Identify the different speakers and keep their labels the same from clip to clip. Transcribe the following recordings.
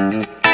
Speaker 1: Assalamualaikum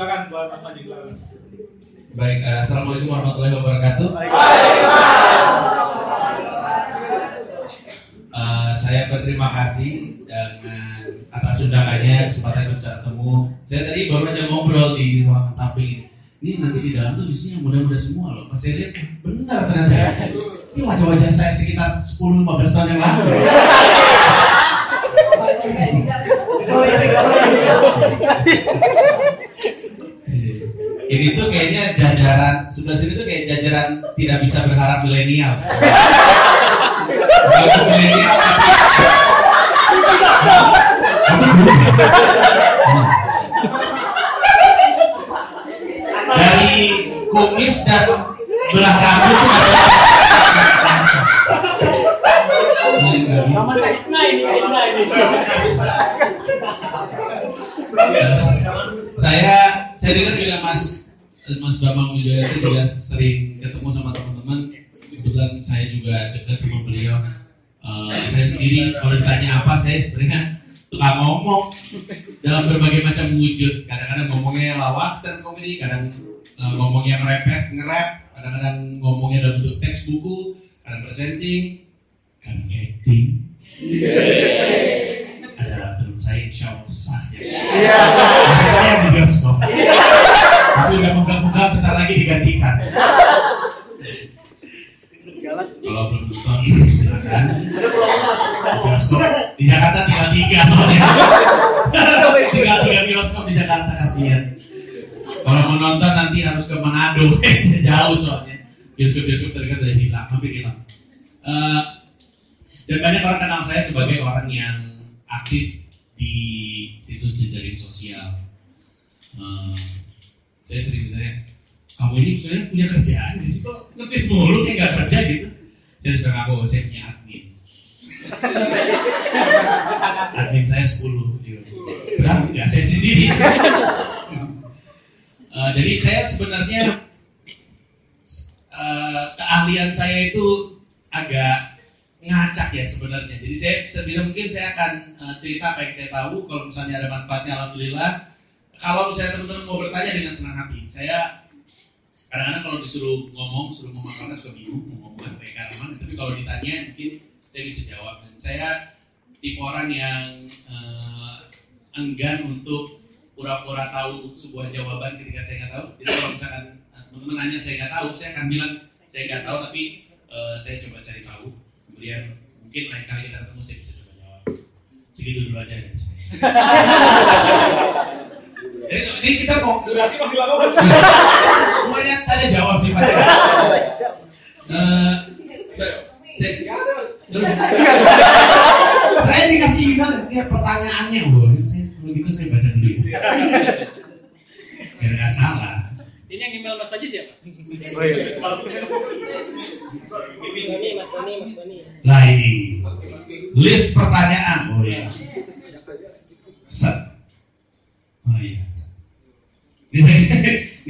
Speaker 2: Saya persilakan buat Mas Panji silakan.
Speaker 3: Baik, eh, assalamualaikum warahmatullahi wabarakatuh. Eh, saya berterima kasih dengan atas undangannya kesempatan bisa ketemu. Saya tadi baru aja ngobrol di ruang samping. Ini nanti di dalam tuh isinya muda-muda semua loh. Pas saya lihat, eh, benar ternyata. ya. Ini wajah-wajah saya sekitar 10-15 tahun yang lalu. Ini tuh kayaknya jajaran sebelah sini tuh kayak jajaran tidak bisa berharap milenial. Kalau milenial. Dari kumis dan belah rambut tuh saya saya dengar juga Mas Mas Bambang Wijoyo itu juga sering ketemu sama teman-teman. Kebetulan saya juga dekat sama beliau. Eh, saya sendiri kalau ditanya apa saya sebenarnya tukang ngomong dalam berbagai macam wujud. Kadang-kadang ngomongnya lawak stand comedy, kadang eh, ngomongnya ngerepet, ngerap, kadang-kadang ngomongnya dalam bentuk teks buku, kadang presenting, kadang acting. Ada teman saya insya Allah sah ya. Layak di bioskop. Tapi udah muka-muka bentar lagi digantikan. Kalau belum nonton silakan. Bioskop di Jakarta tinggal tiga soalnya. tinggal tiga bioskop di Jakarta kasihan. Kalau mau nonton nanti harus ke Manado, jauh soalnya. Bioskop-bioskop terdekat dari hilang, hampir hilang. Eh, dan banyak orang kenal saya sebagai orang yang aktif di situs jejaring sosial. Eh, saya sering ditanya, kamu ini sebenarnya punya kerjaan di situ ngetik mulu kayak gak kerja gitu. Saya suka ngaku, saya punya admin. admin saya 10 gitu. Berapa? Enggak, saya sendiri. Eh, jadi saya sebenarnya eh, keahlian saya itu agak ngacak ya sebenarnya. Jadi saya sebisa mungkin saya akan eh, cerita apa yang saya tahu. Kalau misalnya ada manfaatnya, alhamdulillah. Kalau misalnya teman-teman mau bertanya dengan senang hati, saya kadang-kadang kalau disuruh ngomong, suruh ngomong karena suka bingung mau ngomong apa ya mana. Tapi kalau ditanya mungkin saya bisa jawab. Dan saya tipe orang yang eh, enggan untuk pura-pura tahu sebuah jawaban ketika saya nggak tahu. Jadi kalau misalkan eh, teman-teman nanya saya nggak tahu, saya akan bilang saya nggak tahu, tapi eh, saya coba cari tahu. Kemudian mungkin lain kali kita ketemu saya bisa coba jawab. Segitu dulu aja dari saya. Jadi ini kita mau
Speaker 2: Durasi masih lama mas.
Speaker 3: semuanya tanya jawab sih Pak. Eh, saya, saya,
Speaker 2: ada mas.
Speaker 3: saya dikasih email ya pertanyaannya loh. Saya sebelum itu saya baca dulu. Biar nggak salah.
Speaker 4: Ini yang email Mas Panji siapa?
Speaker 2: Oh iya.
Speaker 4: Bani, Mas Bani, Mas Bani.
Speaker 3: Lah ini list pertanyaan. Oh iya. Set. Oh iya.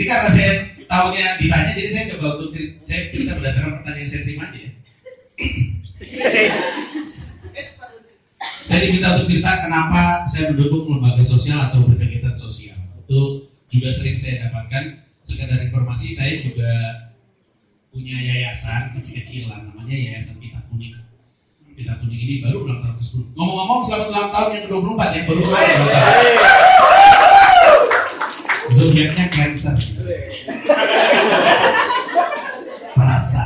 Speaker 3: Ini, karena saya tahunya ditanya, jadi saya coba untuk cerita, saya cerita berdasarkan pertanyaan yang saya terima aja ya. Saya diminta untuk cerita kenapa saya mendukung lembaga sosial atau berkegiatan sosial. Itu juga sering saya dapatkan. Sekedar informasi, saya juga punya yayasan kecil-kecilan, namanya Yayasan Pita Kuning. Pita Kuning ini baru ulang tahun ke-10. Ngomong-ngomong, selamat ulang tahun yang ke-24 ya, baru tahun. Zodiaknya Cancer. Perasa.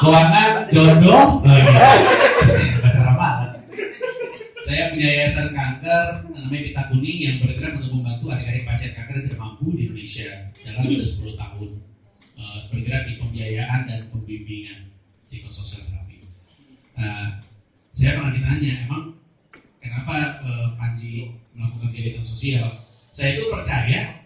Speaker 2: Keuangan
Speaker 3: jodoh, oh, iya. Saya punya yayasan kanker namanya Pita Kuning yang bergerak untuk membantu adik-adik pasien kanker yang tidak mampu di Indonesia. Jalan sudah 10 tahun Eh, bergerak di pembiayaan dan pembimbingan psikososial terapi. Nah, saya pernah ditanya, emang kenapa eh, Panji melakukan kegiatan sosial? Saya itu percaya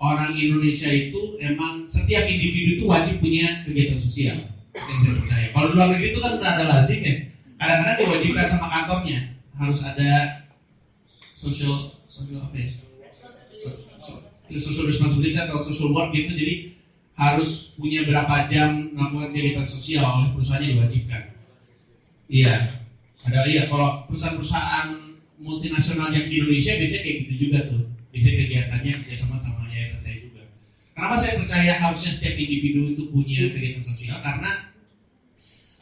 Speaker 3: orang Indonesia itu emang setiap individu itu wajib punya kegiatan sosial. Yang saya percaya. Kalau di luar negeri itu kan udah ada lazim ya. Kadang-kadang diwajibkan sama kantornya harus ada social social apa ya? So- so- social responsibility atau social work gitu. Jadi harus punya berapa jam melakukan kegiatan sosial oleh perusahaannya diwajibkan. Iya. Ada iya kalau perusahaan-perusahaan multinasional yang di Indonesia biasanya kayak gitu juga tuh. Biasanya kegiatannya kerjasama sama yayasan saya juga. Kenapa saya percaya harusnya setiap individu itu punya kegiatan sosial? Karena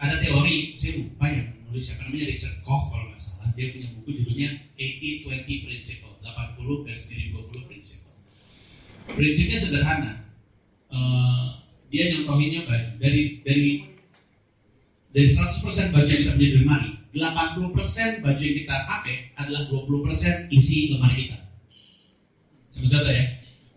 Speaker 3: ada teori, saya lupa yang menulis siapa namanya Richard Koch kalau nggak salah. Dia punya buku judulnya 80-20 Principle, 80 garis miring 20 Principle. Prinsipnya sederhana. Eh, dia nyontohinnya baju dari dari dari 100% baju yang kita punya di lemari, 80% baju yang kita pakai adalah 20% isi lemari kita. Seperti contoh ya,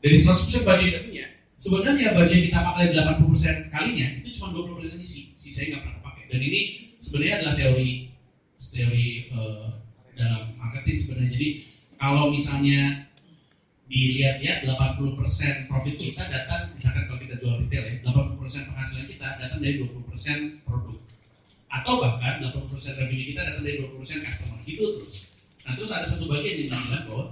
Speaker 3: dari 100% baju kita punya, sebenarnya baju yang kita pakai 80% kalinya itu cuma 20% isi, sisanya nggak pernah pakai. Dan ini sebenarnya adalah teori teori eh, dalam marketing sebenarnya. Jadi kalau misalnya dilihat-lihat 80% profit kita datang misalkan kalau kita jual retail ya 80% penghasilan kita datang dari 20% produk atau bahkan 80% revenue kita datang dari 20% customer. Gitu terus. Nah terus ada satu bagian yang bilang bahwa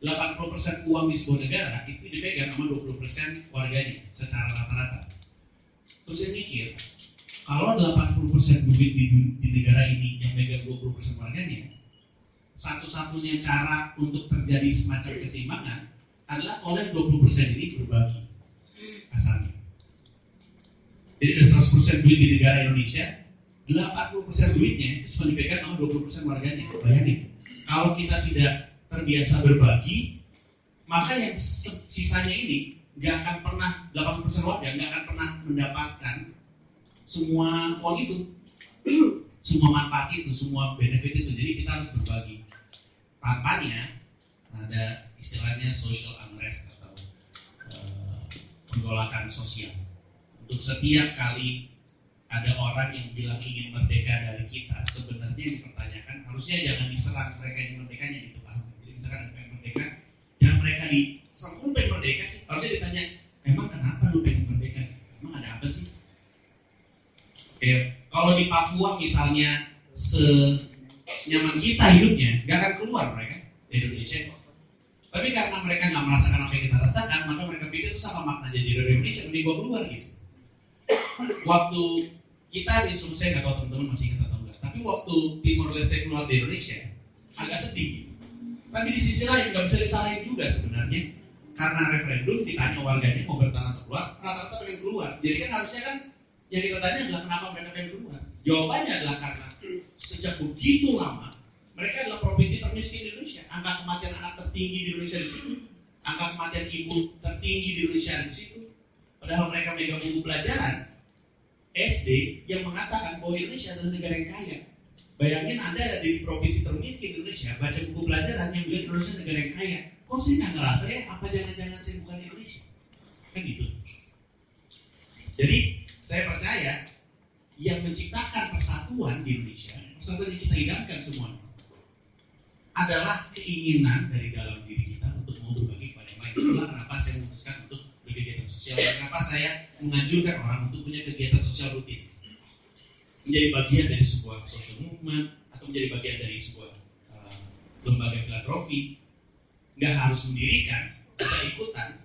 Speaker 3: 80% uang di sebuah negara itu dipegang sama 20% warganya secara rata-rata. Terus saya mikir kalau 80% duit di, di negara ini yang megang 20% warganya satu-satunya cara untuk terjadi semacam keseimbangan adalah oleh 20% ini berbagi. Asalnya. Jadi dari 100% duit di negara Indonesia, 80% duitnya itu cuma dipegang sama 20% warganya. Bayangin, kalau kita tidak terbiasa berbagi, maka yang sisanya ini nggak akan pernah 80% warga nggak akan pernah mendapatkan semua uang itu, semua manfaat itu, semua benefit itu. Jadi kita harus berbagi. Tanpanya ada istilahnya social unrest atau eh, penggolakan sosial. Untuk setiap kali ada orang yang bilang ingin merdeka dari kita, sebenarnya yang dipertanyakan harusnya jangan diserang mereka yang merdekanya gitu Pak. Jadi misalkan ada pengen merdeka, jangan mereka diserang, lu pengen merdeka sih? Harusnya ditanya, emang kenapa lu pengen merdeka? Emang ada apa sih? Oke, kalau di Papua misalnya senyaman kita hidupnya, nggak akan keluar mereka dari Indonesia. Tapi karena mereka nggak merasakan apa yang kita rasakan, maka mereka pikir itu sama makna jadi dari Indonesia, mending gua keluar gitu. Waktu kita disuruh saya nggak tahu teman-teman masih ingat atau enggak, tapi waktu Timor Leste keluar dari Indonesia, agak sedih. Tapi di sisi lain nggak bisa disalahin juga sebenarnya, karena referendum ditanya warganya mau bertahan atau keluar, rata-rata pengen keluar. Jadi kan harusnya kan yang kita tanya adalah kenapa mereka pengen keluar. Jawabannya adalah karena sejak begitu lama mereka adalah provinsi termiskin di Indonesia. Angka kematian anak tertinggi di Indonesia di situ. Angka kematian ibu tertinggi di Indonesia di situ. Padahal mereka megang buku pelajaran SD yang mengatakan bahwa Indonesia adalah negara yang kaya. Bayangin Anda ada di provinsi termiskin Indonesia, baca buku pelajaran yang bilang Indonesia negara yang kaya. Kok saya nggak ngerasa ya? Apa jangan-jangan saya bukan Indonesia? Kan gitu. Jadi saya percaya yang menciptakan persatuan di Indonesia, persatuan yang kita idamkan semuanya, adalah keinginan dari dalam diri kita untuk mau berbagi kepada yang lain. Itulah kenapa saya memutuskan kenapa saya menganjurkan orang untuk punya kegiatan sosial rutin. Menjadi bagian dari sebuah social movement atau menjadi bagian dari sebuah uh, lembaga filantropi. Nggak harus mendirikan, bisa ikutan.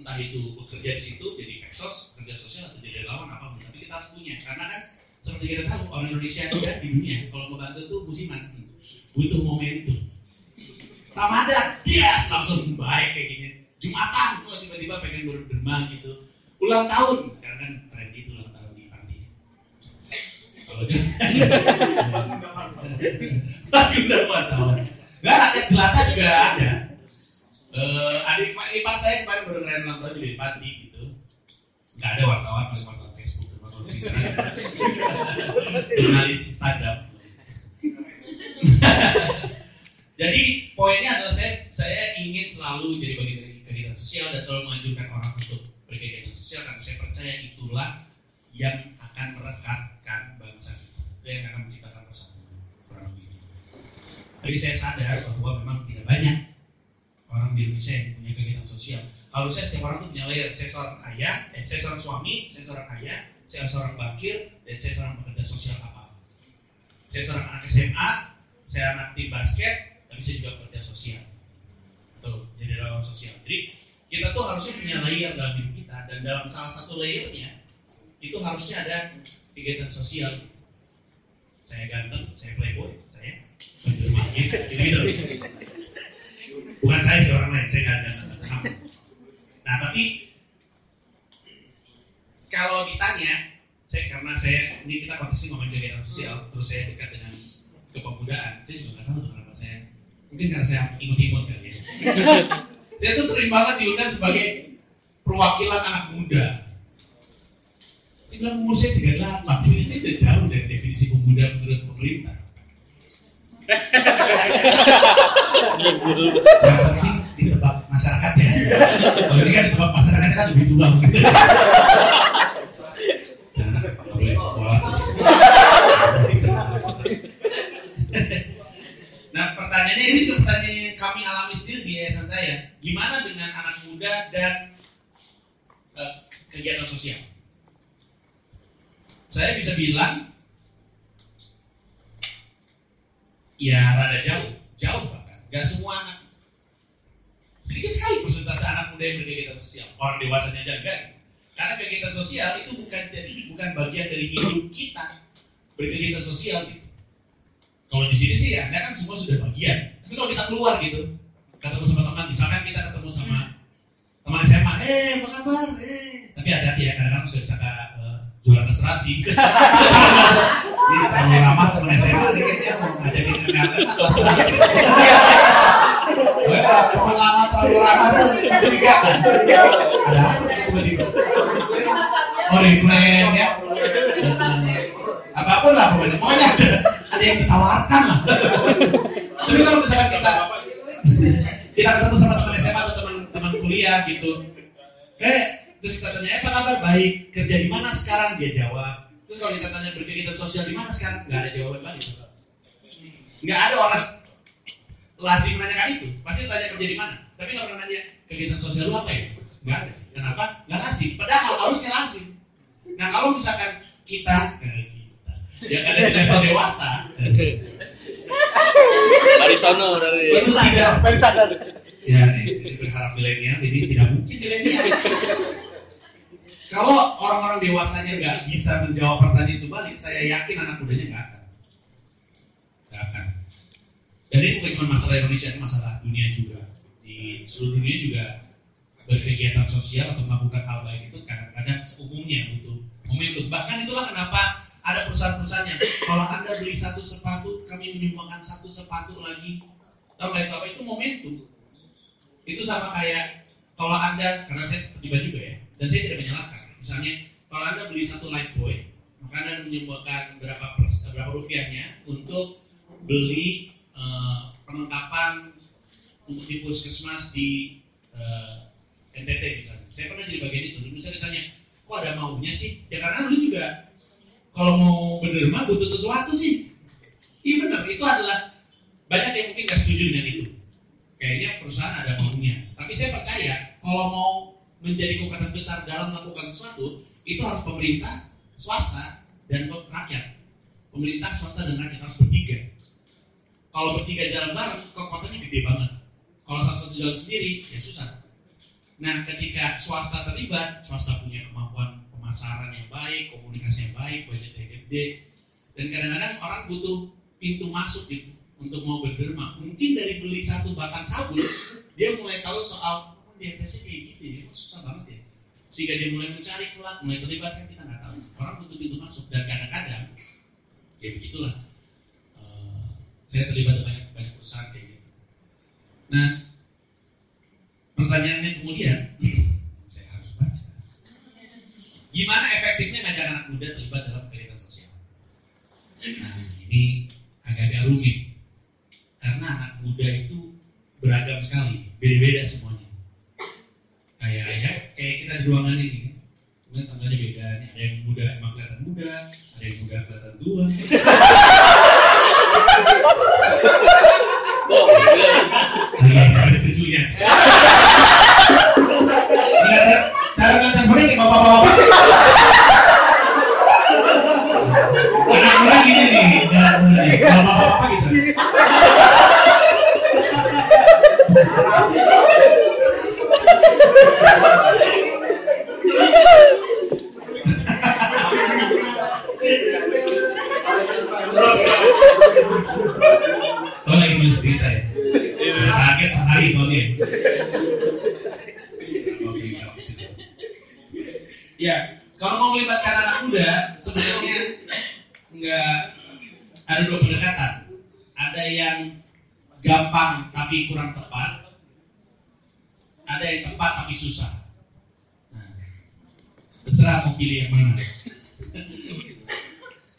Speaker 3: entah itu bekerja di situ jadi eksos kerja sosial atau jadi relawan apa pun tapi kita harus punya karena kan seperti kita tahu orang Indonesia ada di dunia kalau membantu itu musiman butuh momentum Ramadan yes langsung baik kayak gini Jumatan kok tiba-tiba pengen berderma gitu ulang tahun. Sekarang kan tren itu ulang tahun di panti. Kalau lagi udah empat tahun. Nggak rakyat jelata juga ada. Eh, adik ipar saya kemarin baru ngerayain ulang tahun di panti gitu. Nggak ada wartawan paling wartawan Facebook wartawan Twitter. Jurnalis Instagram. Jadi poinnya adalah saya saya ingin selalu jadi bagian dari kegiatan sosial dan selalu menganjurkan orang untuk berkegiatan sosial karena saya percaya itulah yang akan merekatkan bangsa itu yang akan menciptakan persatuan kurang lebih tapi saya sadar bahwa memang tidak banyak orang di Indonesia yang punya kegiatan sosial. Kalau saya setiap orang tuh punya layer. Saya seorang ayah eh, saya seorang suami saya seorang ayah saya seorang bakir dan saya seorang pekerja sosial apa. Saya seorang anak SMA saya anak tim basket tapi saya juga pekerja sosial. Tuh jadi relawan sosial. Jadi kita tuh harusnya punya layer dalam hidup kita dan dalam salah satu layernya itu harusnya ada kegiatan sosial. Saya ganteng saya playboy saya penjerman gitu gitu. Bukan saya sih orang lain saya nggak ada nah tapi kalau ditanya saya karena saya ini kita konteksnya ngomongin kegiatan sosial terus saya dekat dengan kepemudaan saya juga nggak tahu kenapa saya mungkin karena saya imut-imut kali ya saya tuh sering banget diundang sebagai perwakilan anak muda. Saya bilang umur saya 38 ini saya udah jauh dari definisi pemuda menurut pemerintah. Yang penting di tempat masyarakat ya. Kalau ini kan di tempat masyarakat kan lebih tua mungkin. jangan boleh pola pertanyaannya ini pertanyaan yang kami alami sendiri di yayasan saya. Gimana dengan anak muda dan eh, kegiatan sosial? Saya bisa bilang, ya rada jauh, jauh bahkan. Gak semua anak. Sedikit sekali persentase anak muda yang berkegiatan sosial. Orang dewasanya aja enggak. Karena kegiatan sosial itu bukan bukan bagian dari hidup kita berkegiatan sosial gitu. Kalau di sini sih ya, anda kan semua sudah bagian. Tapi kalau kita keluar gitu, ketemu sama teman, misalkan kita ketemu sama teman SMA, eh apa kabar? Eh, tapi hati-hati ya, kadang-kadang sudah bisa uh, jualan asuransi. Ini terlalu lama teman SMA, ini kayaknya mau ngajakin ngadain atau teman lama terlalu lama tuh mencurigakan. Ada apa tiba-tiba? Oh, replan ya. Apa pun lah pokoknya. Pokoknya ada, ada yang ditawarkan lah. Tapi kalau misalkan kita kita ketemu sama teman SMA atau teman-teman kuliah gitu, eh terus kita tanya apa kabar? Baik. Kerja di mana sekarang? Dia jawab. Terus kalau kita tanya berkegiatan sosial di mana sekarang? Nggak ada jawaban lagi. Nggak ada orang lazim menanyakan itu. Pasti tanya kerja di mana? Tapi nggak pernah nanya kegiatan sosial lu apa ya? Nggak ada sih. Kenapa? Nggak lazim. Padahal harusnya lazim. Nah kalau misalkan kita eh, kita yang ada di level dewasa.
Speaker 4: Dari sono dari.
Speaker 3: itu tidak
Speaker 2: Supaya sadar.
Speaker 3: ya nih ini berharap milenial jadi tidak mungkin milenial. Kalau orang-orang dewasanya nggak bisa menjawab pertanyaan itu balik saya yakin anak mudanya nggak akan. Nggak akan. Dan ini bukan cuma masalah Indonesia ini masalah dunia juga. Di seluruh dunia juga berkegiatan sosial atau melakukan hal baik itu kadang-kadang seumumnya butuh momentum. Bahkan itulah kenapa ada perusahaan-perusahaan yang kalau anda beli satu sepatu kami menyumbangkan satu sepatu lagi. Tahu nggak itu apa? Itu momentum. Itu sama kayak kalau anda karena saya terlibat juga ya dan saya tidak menyalahkan. Misalnya kalau anda beli satu light boy maka anda menyumbangkan berapa pers, berapa rupiahnya untuk beli eh, perlengkapan untuk di puskesmas di eh, NTT misalnya. Saya pernah jadi bagian itu. Terus misalnya ditanya kok ada maunya sih? Ya karena lu juga kalau mau berderma butuh sesuatu sih iya benar itu adalah banyak yang mungkin gak setuju dengan itu kayaknya perusahaan ada maunya. Tapi saya percaya kalau mau menjadi kekuatan besar dalam melakukan sesuatu, itu harus pemerintah, swasta, dan rakyat. Pemerintah, swasta, dan rakyat harus bertiga. Kalau bertiga jalan bareng, kekuatannya gede banget. Kalau satu-satu jalan sendiri, ya susah. Nah, ketika swasta terlibat, swasta punya kemampuan pemasaran yang baik, komunikasi yang baik, budgetnya gede, dan kadang-kadang orang butuh pintu masuk gitu untuk mau berderma. Mungkin dari beli satu batang sabun, dia mulai tahu soal oh, dia kayak gitu ya, kok susah banget ya. Sehingga dia mulai mencari kelak, mulai terlibat kan kita nggak tahu. Orang butuh pintu masuk dan kadang-kadang ya begitulah. Eh, saya terlibat banyak banyak perusahaan kayak gitu. Nah, pertanyaannya kemudian. Gimana efektifnya ngajak anak muda terlibat dalam kegiatan sosial? Nah, ini agak-agak rumit. Karena anak muda itu beragam sekali, beda-beda semuanya. Kayak ya, kayak kita di ruangan ini, kemudian temannya beda. Ada yang muda emang kelihatan muda, ada yang muda kelihatan tua. Nah, saya setujunya. Lihat, cara kelihatan muda kayak bapak-bapak. Anak muda gini nih, anak muda nih, bapak-bapak gitu. Oh lagi nulis berita ya? Udah kaget sehari soalnya. Oke, nggak habis itu. Ya, kalau mau melibatkan anak muda, sebenarnya nggak ada dua pendekatan. Ada yang gampang tapi kurang tepat. Ada yang tepat tapi susah. Nah, terserah mau pilih yang mana.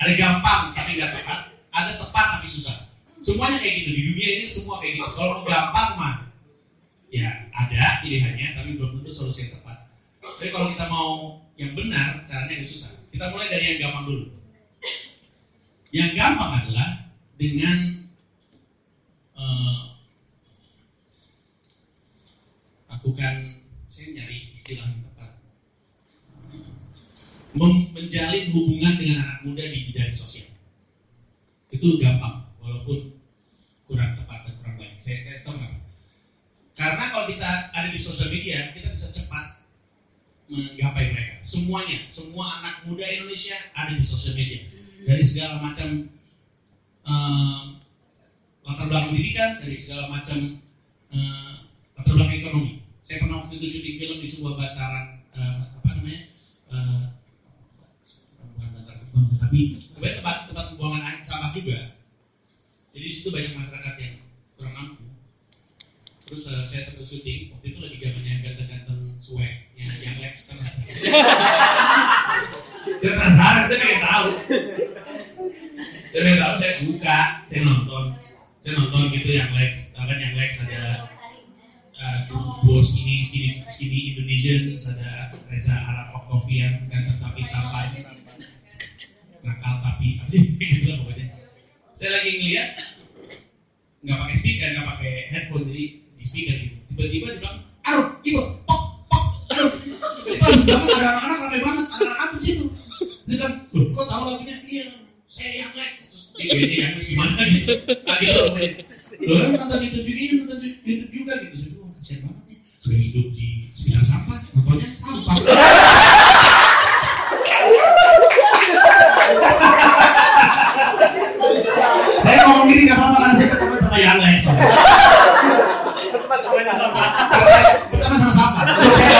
Speaker 3: ada gampang tapi nggak tepat. Ada tepat tapi susah. Semuanya kayak gitu di dunia ini semua kayak gitu. Kalau mau gampang mah, ya ada pilihannya tapi belum tentu solusi yang tepat. Tapi kalau kita mau yang benar, caranya agak susah. Kita mulai dari yang gampang dulu. Yang gampang adalah dengan eh, lakukan, saya nyari istilah yang tepat, mem- menjalin hubungan dengan anak muda di jejaring sosial. Itu gampang, walaupun kurang tepat dan kurang baik. Saya kasih tahu. Karena kalau kita ada di sosial media, kita bisa cepat menggapai mereka. Semuanya, semua anak muda Indonesia ada di sosial media. Dari segala macam eh, latar belakang pendidikan, dari segala macam eh, latar belakang ekonomi. Saya pernah waktu itu syuting film di sebuah bataran eh, apa namanya? eh, bukan bataran tapi sebenarnya tempat tempat pembuangan air sampah juga. Jadi di situ banyak masyarakat yang kurang mampu. Terus eh, saya tempat syuting, waktu itu lagi zamannya ganteng-ganteng swagnya yang Lex kan saya penasaran, saya pengen tahu. Saya pengen tahu, saya buka, saya nonton, saya nonton gitu yang Lex, kan yang Lex ada uh, duo skinny, skinny, skinny Indonesian, terus ada Reza Arab Octavian, ganteng tapi tampan, nakal tapi apa sih gitu lah pokoknya. Saya lagi ngeliat nggak pakai speaker, nggak pakai headphone, jadi di speaker gitu. Tiba-tiba dia bilang, aduh, ibu, pok, pok. Tiba-tiba ada anak-anak ramai banget, anak-anak di situ? Dia bilang, loh, kok tahu lagunya? Iya, saya yang like. Terus dia ini yang gitu. Nah, gitu loh. Loh, kan nonton YouTube juga, nonton YouTube juga gitu. Saya bilang, kasihan banget ya. Sudah hidup di sembilan sampah, nontonnya sampah. saya ngomong gini gak apa-apa karena saya ketemu sama yang lain soalnya. Pertama sama sampah, terus saya ulang.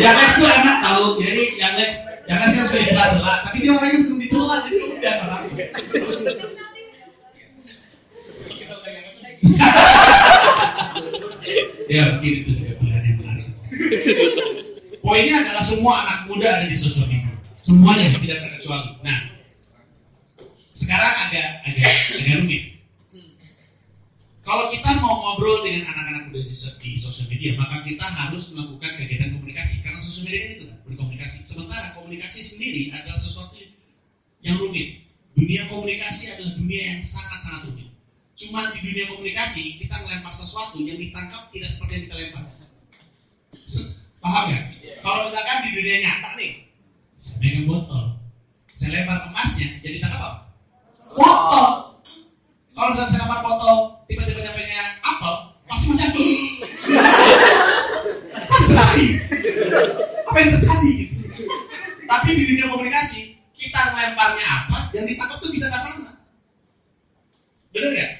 Speaker 3: Yang Lex tuh enak tahu, jadi yang Lex, yang Lex kan sudah dicela-cela, tapi dia orangnya sering dicela, jadi udah orangnya. ya mungkin itu juga pilihan yang menarik. Poinnya adalah semua anak muda ada di sosial media, semuanya tidak terkecuali. Nah, sekarang agak agak agak rumit. Kalau kita mau ngobrol dengan anak-anak muda di, di sosial media, maka kita harus melakukan kegiatan komunikasi. Karena sosial media kan itu kan, berkomunikasi. Sementara komunikasi sendiri adalah sesuatu yang rumit. Dunia komunikasi adalah dunia yang sangat-sangat rumit. Cuma di dunia komunikasi, kita melempar sesuatu yang ditangkap tidak seperti yang kita lempar. Paham ya? Kalau misalkan di dunia nyata nih, saya megang botol, saya lempar emasnya, jadi ditangkap apa? Botol. Kalau misalnya saya lempar foto, tiba-tiba nyampainya apel, pasti masih aku. Kan terjadi. Apa yang terjadi? Gitu. Tapi di dunia komunikasi, kita lemparnya apa, yang ditangkap tuh bisa nggak sama. Bener nggak?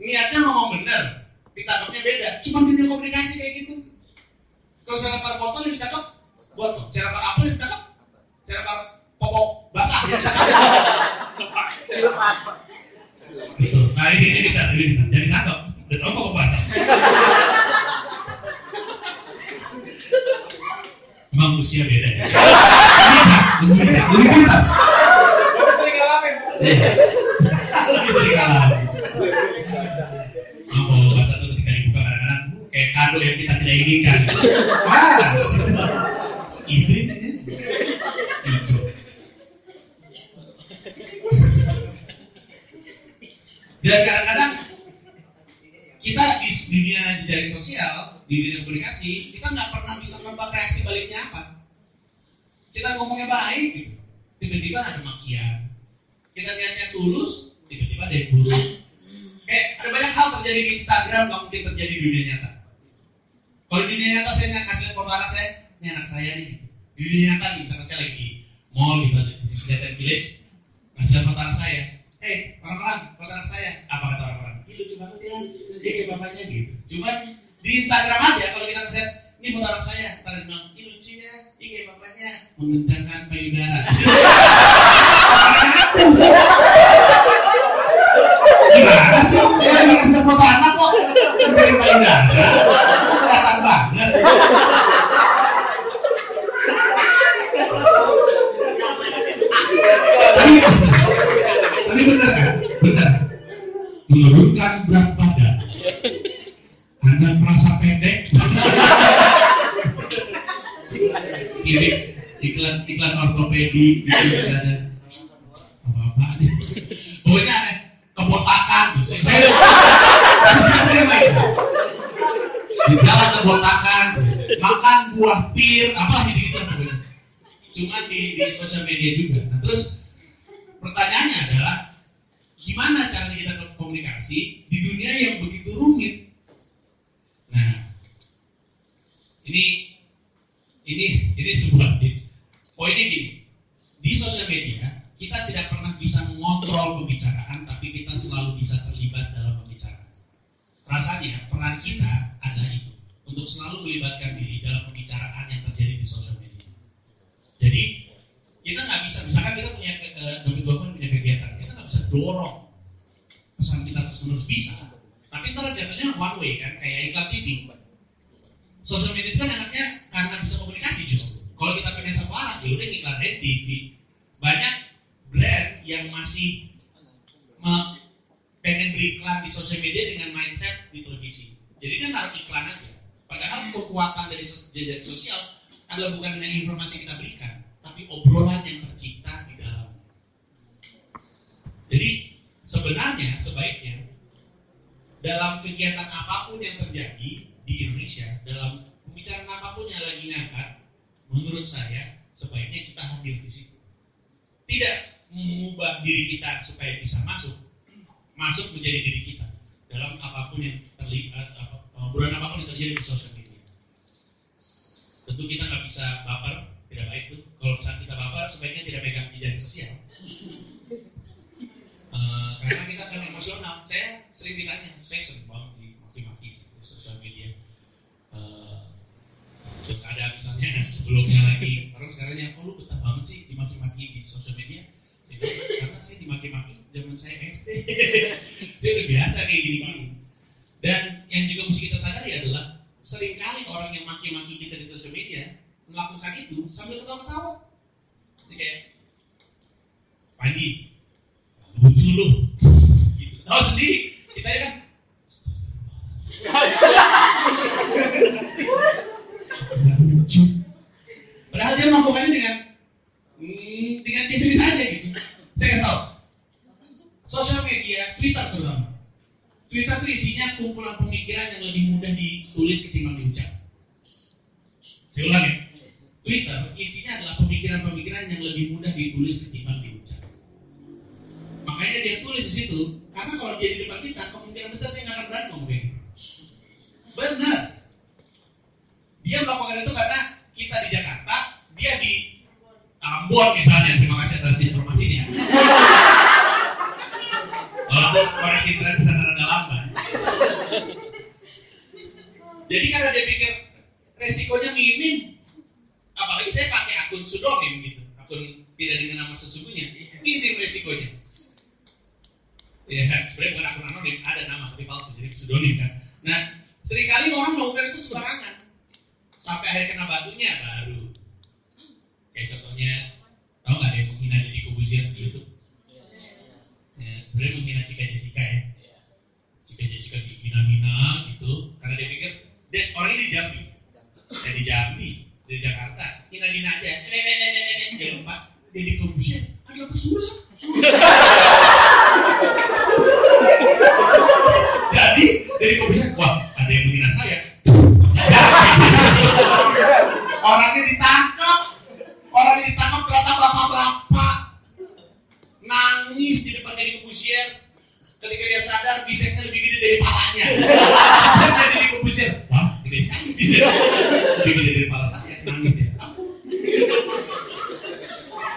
Speaker 3: Niatnya ngomong bener, ditangkapnya beda. Cuma dunia komunikasi kayak gitu. Kalau saya lempar foto yang ditangkap, buat saya lempar apel yang ditangkap, saya lempar popok basah yang ditangkap. Gitu. Nah ini ini kita, ini kita. Jadi tangkap. Dan tahu kok bahasa. Emang usia beda ya. Lebih pintar, lebih pintar.
Speaker 2: Baru sering ngalamin.
Speaker 3: Iya. Lebih sering. Mau bahasa itu ketika dibuka kadang-kadang kayak kado yang kita tidak inginkan. Ah, iblis ini. Hijau. Dan kadang-kadang kita di dunia jejaring sosial, di komunikasi, kita nggak pernah bisa menebak reaksi baliknya apa. Kita ngomongnya baik, gitu. tiba-tiba ada makian. Kita niatnya tulus, tiba-tiba ada yang buruk. Kayak ada banyak hal terjadi di Instagram, nggak mungkin terjadi di dunia nyata. Kalau di dunia nyata saya nggak kasih foto anak saya, ini anak saya nih. Di dunia nyata nih, misalnya saya lagi di mall gitu, di Jaten Village, ngasih foto anak saya. Eh, orang-orang, foto anak saya. Apa kata orang-orang? Ih, lucu banget ya, dia kayak bapaknya gitu. Cuman di Instagram aja, kalau kita ngeliat, ini foto anak saya, ntar bilang, ih lucu ya, ih kayak bapaknya, mengencangkan payudara. Gimana sih? Iklan ortopedi gitu ada. Apa-apa Pokoknya ada kebotakan. Saya? Di jalan kebotakan, makan buah pir, apa gitu gitu. Cuma di, di sosial media juga. Nah, terus pertanyaannya adalah gimana cara kita komunikasi di dunia yang begitu rumit? Nah, ini ini ini sebuah tips. Poinnya gini, di sosial media kita tidak pernah bisa mengontrol pembicaraan, tapi kita selalu bisa terlibat dalam pembicaraan. Rasanya peran kita adalah itu, untuk selalu melibatkan diri dalam pembicaraan yang terjadi di sosial media. Jadi kita nggak bisa, misalkan kita punya uh, David Goffin punya kegiatan, kita nggak bisa dorong pesan kita terus menerus bisa, tapi ntar jatuhnya one way kan, kayak iklan TV. Sosial media itu kan enaknya karena bisa komunikasi justru. Kalau kita pengen satu arah, ya udah iklan aja di TV. Banyak brand yang masih pengen beriklan di sosial media dengan mindset di televisi. Jadi dia naruh iklan aja. Padahal kekuatan dari jajaran sosial adalah bukan dengan informasi yang kita berikan, tapi obrolan yang tercipta di dalam. Jadi sebenarnya sebaiknya dalam kegiatan apa pun yang terjadi di Indonesia, dalam pembicaraan apa pun yang lagi ngangkat, menurut saya sebaiknya kita hadir di situ. Tidak mengubah diri kita supaya bisa masuk, masuk menjadi diri kita dalam apa pun yang terlihat, apa, obrolan apa pun yang terjadi di sosial media. Tentu kita nggak bisa baper, tidak baik tuh. Kalau misalnya kita baper, sebaiknya tidak pegang jejaring sosial. Eh, karena kita kan emosional. Saya sering ditanya, saya sering banget dimaki-maki di sosial media. Eh, terus ada misalnya sebelumnya lagi, orang sekarang yang, oh lu betah banget sih dimaki-maki di sosial media. Saya bilang, karena saya dimaki-maki zaman saya SD. saya udah biasa kayak gini-gini. Dan yang juga mesti kita sadari adalah sering kali orang yang maki-maki kita di sosial media melakukan itu sambil ketawa-ketawa. Jadi kayak, Panji, lucu lu. Gitu. Tahu sendiri, kita ya kan Padahal dia melakukannya dengan hmm, dengan biasa-biasa aja gitu. Saya kasih tahu. Sosial media, Twitter terutama. Twitter itu isinya kumpulan pemikiran yang lebih mudah ditulis ketimbang diucap. Saya ulang ya. Twitter isinya adalah pemikiran-pemikiran yang lebih mudah ditulis ketimbang diucap. Makanya dia tulis di situ karena kalau dia di depan kita kemungkinan besar dia nggak akan berani ngomong kayak gitu. Benar. Dia melakukan itu karena kita di Jakarta, dia di Ambon misalnya. Terima kasih atas informasinya. Walaupun koneksi internet di sana rada lambat. Jadi karena dia pikir resikonya minim, apalagi saya pakai akun pseudonym gitu, akun tidak dengan nama sesungguhnya, minim resikonya. Ya, sebenarnya bukan akun anonim, ada nama tapi palsu, jadi pseudonym kan. Nah, sering kali orang melakukan itu sembarangan, sampai akhirnya kena batunya baru. Kayak contohnya, tahu nggak ada yang menghina Deddy Kobuzier di YouTube? Ya, sebenarnya menghina Cika Jessica ya. Cika Jessica dihina-hina gitu, karena dia pikir dia orang ini di Jambi, dan di Jambi, di Jakarta, hina-hina aja, dia lupa Deddy Kobuzier adalah pesulap. Jadi dari Kobuzier, wah Orangnya ditangkap, orangnya ditangkap ternyata bapak-bapak nangis di depan Deddy Kobuzier. Ketika dia sadar biseknya lebih gede dari palanya. Biseknya Deddy Kobuzier, wah gede sekali biseknya. Lebih gede dari pala saya, nangis dia.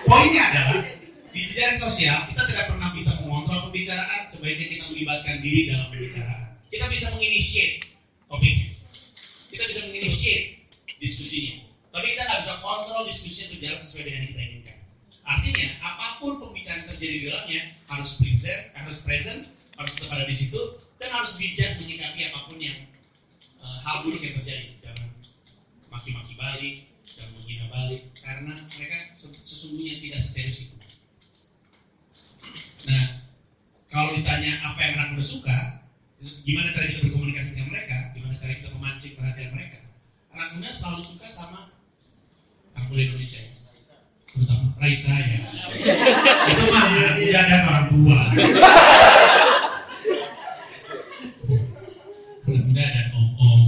Speaker 3: Poinnya adalah di jejaring sosial kita tidak pernah bisa mengontrol pembicaraan sebaiknya kita melibatkan diri dalam pembicaraan kita bisa menginisiate topiknya kita bisa menginisiate diskusinya tapi kita nggak bisa kontrol diskusinya berjalan sesuai dengan yang kita inginkan artinya apa pun pembicaraan terjadi di dalamnya harus present harus present harus tetap ada di situ dan harus bijak menyikapi apa pun yang eh, hal buruk yang terjadi jangan maki-maki balik dan menghina balik karena mereka se- sesungguhnya tidak seserius itu. Nah, kalau ditanya apa yang anak muda suka, gimana cara kita berkomunikasi dengan mereka, gimana cara kita memancing perhatian mereka, anak muda selalu suka sama muda Indonesia terutama Raisa ya. itu mah muda dan orang tua. anak muda dan om-om.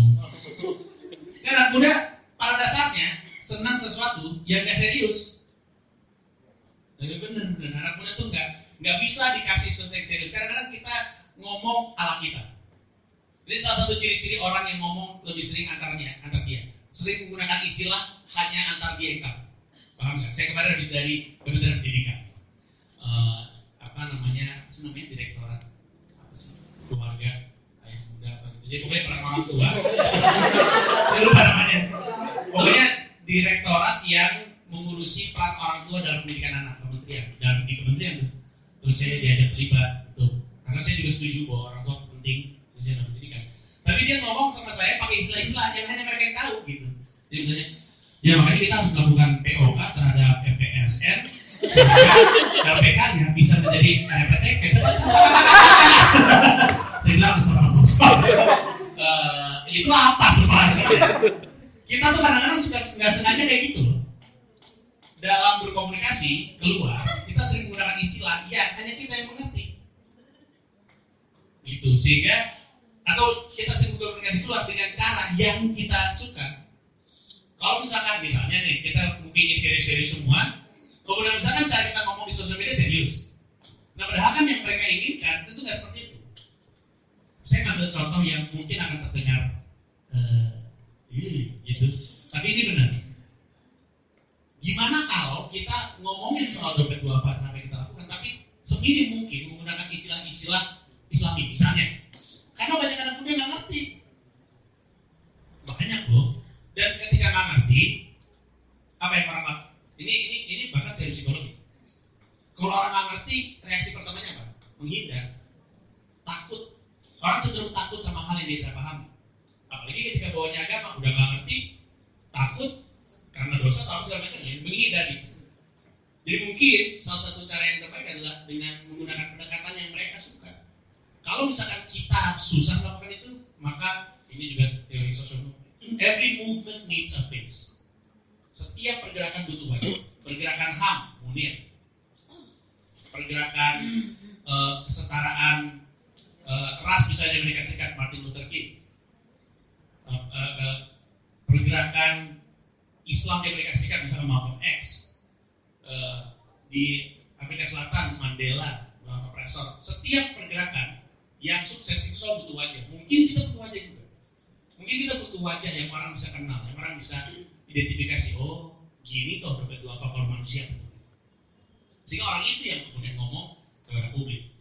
Speaker 3: Dan anak muda pada dasarnya senang sesuatu yang gak serius. Jadi bener, bener. Anak muda tuh nggak nggak bisa dikasih sesuatu yang serius. Kadang-kadang kita ngomong ala kita. Jadi salah satu ciri-ciri orang yang ngomong lebih sering antaranya, antar dia. Sering menggunakan istilah hanya antar tahu. Paham nggak? Saya kemarin habis dari Kementerian Pendidikan. Eh, apa namanya? Apa namanya direktorat? Apa sih? Keluarga, ayah muda, apa gitu. Jadi pokoknya peran orang tua. Saya lupa namanya. Pokoknya direktorat yang mengurusi peran orang tua dalam pendidikan anak kementerian dan di kementerian terus saya diajak terlibat tuh karena saya juga setuju bahwa orang tua penting usia dalam pendidikan tapi dia ngomong sama saya pakai istilah-istilah yang hanya mereka yang tahu gitu jadi misalnya ya makanya kita harus melakukan POK terhadap MPSN sehingga LPK-nya bisa menjadi RPTK saya bilang stop stop stop Eh, itu apa sebenarnya kita tuh kadang-kadang suka nggak sengaja kayak gitu. Dalam berkomunikasi keluar, kita sering menggunakan istilah yang hanya kita yang mengerti. Gitu, sehingga atau kita sering berkomunikasi keluar dengan cara yang kita suka. Kalau misalkan misalnya nih, kita mungkin serius-serius semua, kemudian misalkan cara kita ngomong di sosial media serius. Nah, padahal kan yang mereka inginkan tentu nggak seperti itu. Saya ngambil contoh yang mungkin akan terdengar Ih, gitu. Tapi ini benar. Gimana kalau kita ngomongin soal dompet duafa apa yang kita lakukan, tapi seminim mungkin menggunakan istilah-istilah Islami misalnya. Karena banyak muda nggak ngerti. Banyak loh. Dan ketika nggak ngerti, apa yang orang lakukan? Ini ini ini bahkan dari psikologis. Kalau orang nggak ngerti, reaksi pertamanya apa? Menghindar, takut. Orang cenderung takut sama hal yang dia tidak paham apalagi ketika bawanya agama udah nggak ngerti takut karena dosa atau segala macam ya menghindar gitu jadi mungkin salah satu cara yang terbaik adalah dengan menggunakan pendekatan yang mereka suka kalau misalkan kita susah melakukan itu maka ini juga teori sosial every movement needs a fix setiap pergerakan butuh waktu pergerakan HAM munir pergerakan eh, kesetaraan eh, ras misalnya di Amerika Serikat Martin Luther King uh, uh, uh, pergerakan Islam di Amerika Serikat misalnya Malcolm X uh, di Afrika Selatan Mandela melawan opresor. Setiap pergerakan yang sukses itu selalu butuh wajah. Mungkin kita butuh wajah juga. Mungkin kita butuh wajah yang orang bisa kenal, yang orang bisa identifikasi. Oh, gini toh dompet duafa kalau manusia. Sehingga orang itu yang kemudian ngomong kepada publik.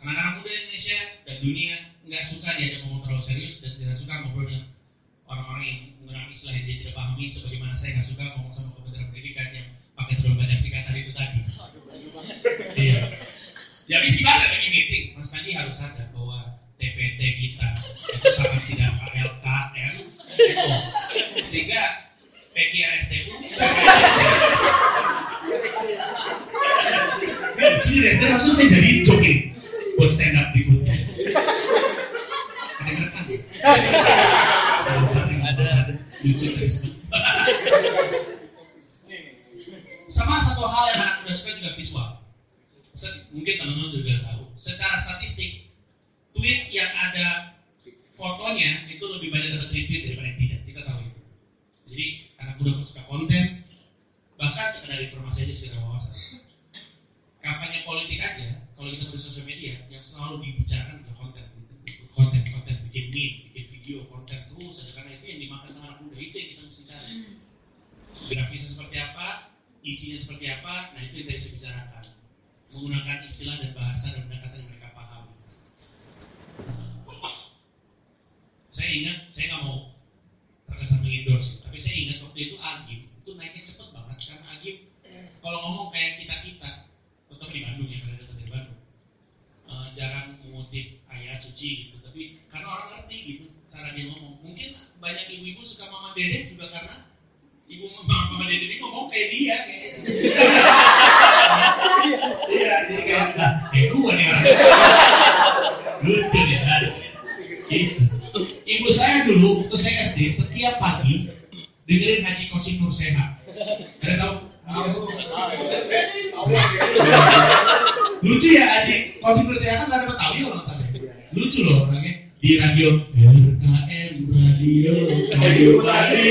Speaker 3: Anak-anak muda Indonesia dan dunia nggak suka diajak ngomong terlalu serius dan tidak suka ngobrol dengan orang-orang yang menggunakan istilah yang dia tidak pahami sebagaimana saya nggak suka ngomong sama Kementerian Pendidikan yang pakai terlalu banyak singkatan itu tadi. Iya. Jadi gimana lagi meeting? Mas Panji harus sadar bahwa TPT kita itu sangat tidak KLKM, gitu. sehingga PKRSTU Ini lucu deh, ini harusnya saya jadi joke ini buat stand up berikutnya. Ada rekam? Ada. Lucu dari. Sama satu hal yang anak muda suka juga visual. Mungkin teman-teman juga tahu. Secara statistik, tweet yang ada fotonya itu lebih banyak dapat retweet daripada yang tidak. Kita tahu itu. Jadi anak muda suka konten, bahkan sekedar informasi aja sekedar wawasan. Kampanye politik aja, kalau kita di sosial media, yang selalu dibicarakan adalah konten, konten, konten, bikin meme, bikin video, konten terus aja karena itu yang dimakan sama anak muda itu yang kita mesti cari. Grafisnya seperti apa, isinya seperti apa, nah itu yang tadi saya bicarakan. Menggunakan istilah dan bahasa dan pendekatan yang mereka pahami. Nah, saya ingat, saya nggak mau terkesan mengendorse, tapi saya ingat waktu itu Agim itu naiknya cepet banget karena Agim kalau ngomong kayak kita kita, terutama di Bandung ya, berada di Bandung, eh, jarang mengutip ayat suci gitu, tapi karena orang ngerti gitu cara dia ngomong. Mungkin banyak ibu-ibu suka Mama Dede juga karena ibu Mama, Mama Dede ini ngomong kayak dia kayak Iya, jadi kayak kayak gua nih orang. Lucu ya. Gitu. Ibu saya dulu waktu saya SD setiap pagi dengerin Haji Kosim Nur Sehat. Ada tahu? Lucu ya Haji Kosim Nur Sehat kan nggak ada Betawi orang sana. Lucu loh orangnya di radio RKM Radio Kayu Padi.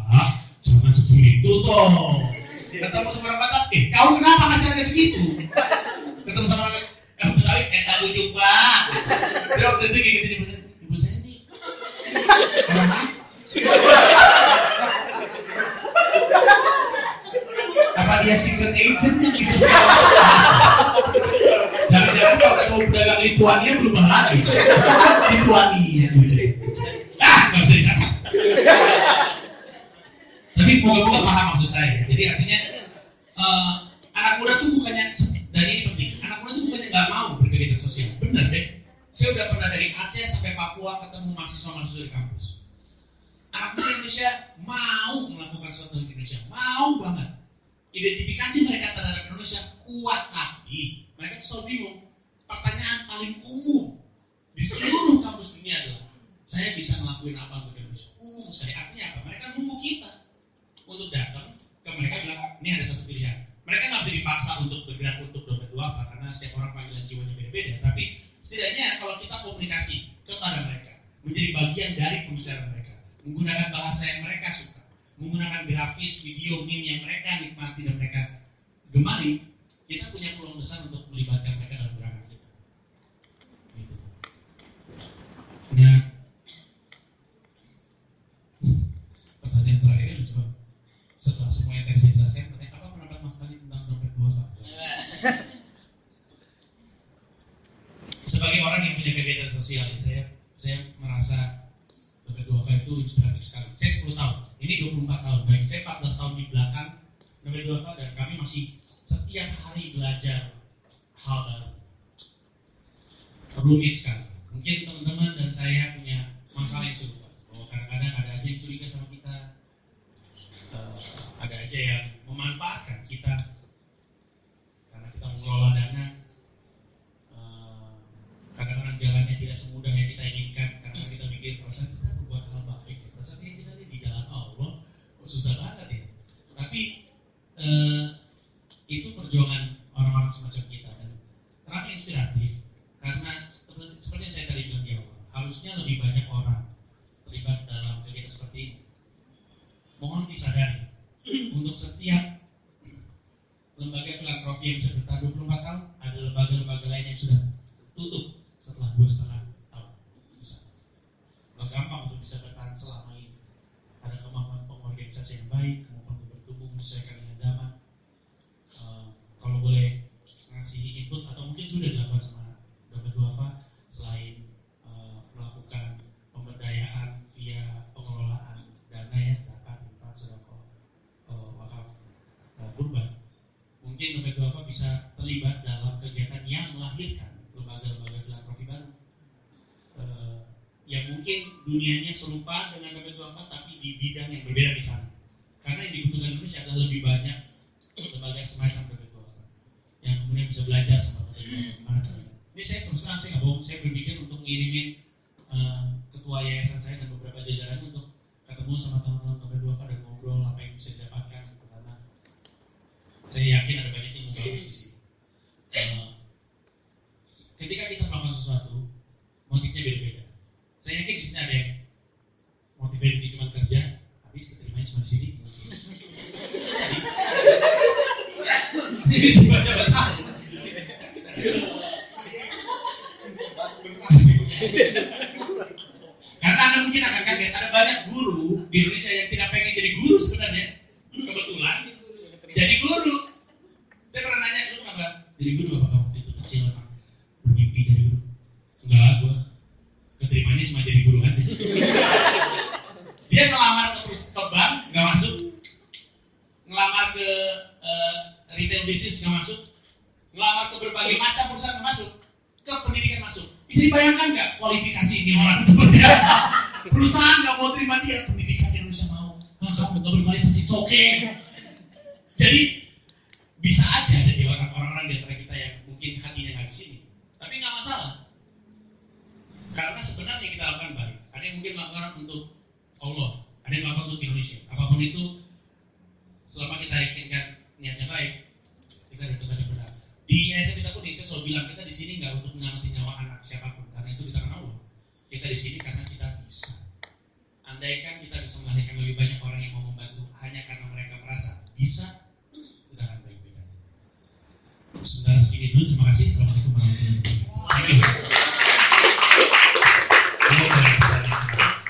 Speaker 3: jangan segitu toh. Ketemu sama orang Batak, eh kau kenapa kasih harga segitu? Ketemu sama orang eh Betawi, eh tak lucu pak. Dia waktu itu kayak gitu ibu saya, nih. Apa? dia secret agent yang bisa segala Jangan-jangan kalau ketemu pedagang Lituania berubah lagi. Lituania. Ah, nggak bisa dicatat. Tapi moga-moga paham maksud saya. Jadi artinya eh, anak muda tuh bukannya dan ini penting. Anak muda tuh bukannya nggak mau berkegiatan sosial. Bener deh. Saya udah pernah dari Aceh sampai Papua ketemu mahasiswa-mahasiswa di kampus. Anak muda Indonesia mau melakukan sesuatu di Indonesia, mau banget identifikasi mereka terhadap Indonesia kuat tapi mereka selalu bingung pertanyaan paling umum di seluruh kampus dunia adalah saya bisa ngelakuin apa untuk Indonesia umum sekali artinya apa mereka nunggu kita untuk datang ke mereka bilang ini ada satu pilihan mereka nggak bisa dipaksa untuk bergerak untuk dompet duafa karena setiap orang panggilan jiwanya beda-beda tapi setidaknya kalau kita komunikasi kepada mereka menjadi bagian dari pembicaraan mereka menggunakan bahasa yang mereka suka menggunakan grafis, video, meme yang mereka nikmati dan mereka gemari, kita punya peluang besar untuk melibatkan mereka dalam gerakan kita. Gitu. Nah, pertanyaan terakhirnya lucu banget. Setelah semua yang tadi saya jelaskan, pertanyaan apa pendapat Mas Fadi tentang dompet duafa? Sebagai orang yang punya kegiatan sosial, saya saya merasa dompet duafa itu inspiratif sekali. Saya 10 tahun, ini 24 tahun. Baik, saya 14 tahun di belakang dompet duafa dan kami masih setiap hari belajar hal baru. Rumit sekali. Mungkin teman-teman dan saya punya masalah yang serupa. Bahwa kadang-kadang ada aja yang curiga sama kita. Eh, ada aja yang memanfaatkan kita karena kita mengelola dana. Eh, kadang-kadang jalannya tidak semudah yang kita inginkan karena kita pikir perasaan kita berbuat hal baik ya. perasaan ini kita ini di jalan Allah kok susah banget ya tapi eh, itu perjuangan orang-orang semacam kita dan terang inspiratif karena seperti, seperti yang saya tadi bilang di awal harusnya lebih banyak orang terlibat dalam kegiatan seperti ini mohon disadari untuk setiap lembaga filantropi yang bisa bertahan 24 tahun ada lembaga-lembaga lain yang sudah tutup setelah dua setengah tahun bisa nggak gampang untuk bisa bertahan selama ini ada kemampuan pengorganisasi yang baik kemampuan untuk bertumbuh menyesuaikan dengan zaman Eh, kalau boleh ngasih input atau mungkin sudah dilakukan sama Dompet Duafa selain eh, melakukan pemberdayaan via pengelolaan dana ya zakat, infak, sedekah, eh, wakaf, eh, kurban mungkin Dompet Duafa bisa terlibat dalam kegiatan yang melahirkan lembaga-lembaga filantropi baru Eh, yang mungkin dunianya serupa dengan Dompet Duafa tapi di bidang yang berbeda di sana karena yang dibutuhkan Indonesia adalah lebih banyak lembaga semacam Dompet Duafa yang kemudian bisa belajar sama Dompet Duafa gimana ini saya terus terang saya nggak bohong saya berpikir untuk ngirimin eh, ketua yayasan saya dan beberapa jajaran untuk ketemu sama teman-teman Dompet Duafa dan ngobrol apa yang bisa didapatkan karena saya yakin ada banyak yang bagus di sini. Eh, ketika kita melakukan sesuatu, motifnya beda-beda. Saya yakin di sini ada yang motifnya mungkin cuma kerja, habis keterimanya cuma di sini. Ini cuma. Karena Anda mungkin akan kaget, ada banyak guru di Indonesia yang tidak pengen jadi guru sebenarnya. Kebetulan jadi guru. Saya pernah nanya, lu kenapa jadi guru apa kamu itu kecil emang bermimpi jadi guru? Enggak, gua keterimanya cuma jadi guru aja. Dia ngelamar ke, ke bank, nggak masuk. Ngelamar ke eh, retail bisnis nggak masuk. Ngelamar ke berbagai macam perusahaan nggak masuk. Ke pendidikan masuk. Bisa dibayangkan nggak kualifikasi ini orang seperti apa? Perusahaan nggak mau terima dia, pendidikan di Indonesia mau. Ah, kamu nggak berkualitas, it's okay. Jadi bisa aja ada di orang- orang-orang di antara kita yang mungkin hatinya nggak di sini, tapi nggak masalah. Karena sebenarnya kita lakukan baik. Ada yang mungkin melakukan untuk Allah, ada yang melakukan untuk Indonesia. Apa pun itu, selama kita yakinkan niatnya baik, kita yang benar. Di yayasan kita pun saya selalu bilang kita di sini nggak untuk menyelamatkan nyawa anak siapa pun, karena itu di tangan Allah. Kita di sini karena kita bisa. Andaikan kita bisa melahirkan lebih banyak orang yang mau membantu hanya karena mereka merasa bisa, sudah akan baik-baik aja. Segini dulu, terima kasih. Assalamualaikum warahmatullahi wabarakatuh. Thank. Ini
Speaker 2: dari